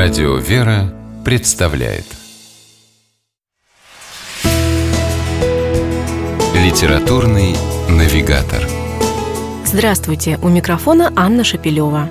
Радио «Вера» представляет Литературный навигатор Здравствуйте! У микрофона Анна Шапилева.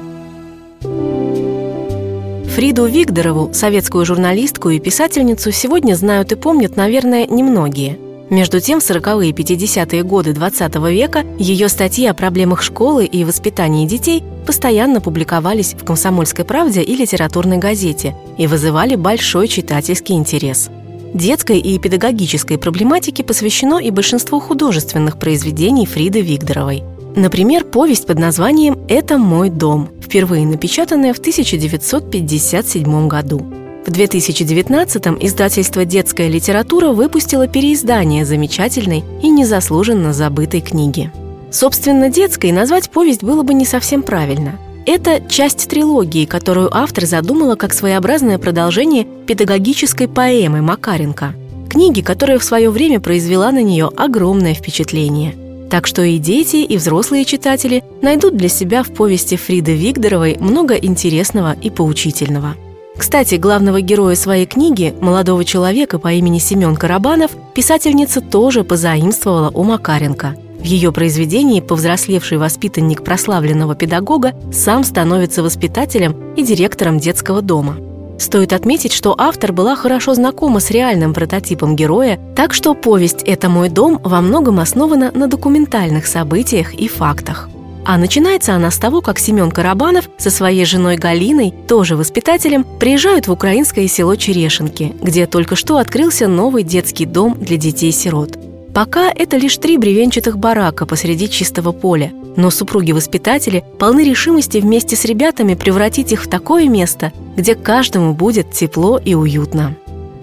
Фриду Вигдорову, советскую журналистку и писательницу, сегодня знают и помнят, наверное, немногие – между тем, в 40-е и 50-е годы 20 века ее статьи о проблемах школы и воспитании детей постоянно публиковались в «Комсомольской правде» и литературной газете и вызывали большой читательский интерес. Детской и педагогической проблематике посвящено и большинство художественных произведений Фриды Вигдоровой. Например, повесть под названием «Это мой дом», впервые напечатанная в 1957 году. В 2019-м издательство «Детская литература» выпустило переиздание замечательной и незаслуженно забытой книги. Собственно, детской назвать повесть было бы не совсем правильно. Это часть трилогии, которую автор задумала как своеобразное продолжение педагогической поэмы Макаренко, книги, которая в свое время произвела на нее огромное впечатление. Так что и дети, и взрослые читатели найдут для себя в повести Фриды Вигдоровой много интересного и поучительного – кстати, главного героя своей книги, молодого человека по имени Семен Карабанов, писательница тоже позаимствовала у Макаренко. В ее произведении повзрослевший воспитанник прославленного педагога сам становится воспитателем и директором детского дома. Стоит отметить, что автор была хорошо знакома с реальным прототипом героя, так что повесть «Это мой дом» во многом основана на документальных событиях и фактах. А начинается она с того, как Семен Карабанов со своей женой Галиной, тоже воспитателем, приезжают в украинское село Черешенки, где только что открылся новый детский дом для детей-сирот. Пока это лишь три бревенчатых барака посреди чистого поля, но супруги-воспитатели полны решимости вместе с ребятами превратить их в такое место, где каждому будет тепло и уютно.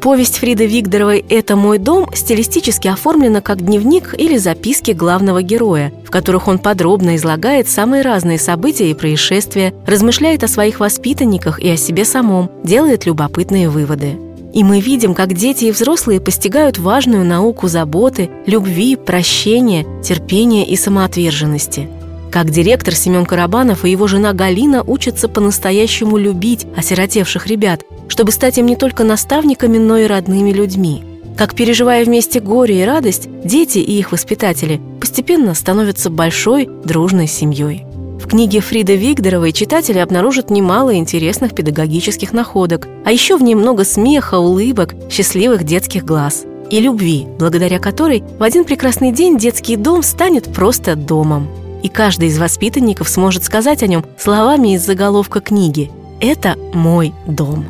Повесть Фриды Вигдоровой «Это мой дом» стилистически оформлена как дневник или записки главного героя, в которых он подробно излагает самые разные события и происшествия, размышляет о своих воспитанниках и о себе самом, делает любопытные выводы. И мы видим, как дети и взрослые постигают важную науку заботы, любви, прощения, терпения и самоотверженности – как директор Семен Карабанов и его жена Галина учатся по-настоящему любить осиротевших ребят, чтобы стать им не только наставниками, но и родными людьми. Как, переживая вместе горе и радость, дети и их воспитатели постепенно становятся большой, дружной семьей. В книге Фриды Вигдоровой читатели обнаружат немало интересных педагогических находок, а еще в ней много смеха, улыбок, счастливых детских глаз и любви, благодаря которой в один прекрасный день детский дом станет просто домом и каждый из воспитанников сможет сказать о нем словами из заголовка книги «Это мой дом».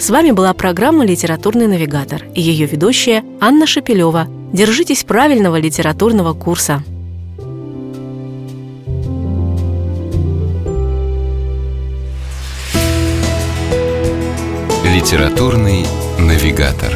С вами была программа «Литературный навигатор» и ее ведущая Анна Шапилева. Держитесь правильного литературного курса. Литературный навигатор.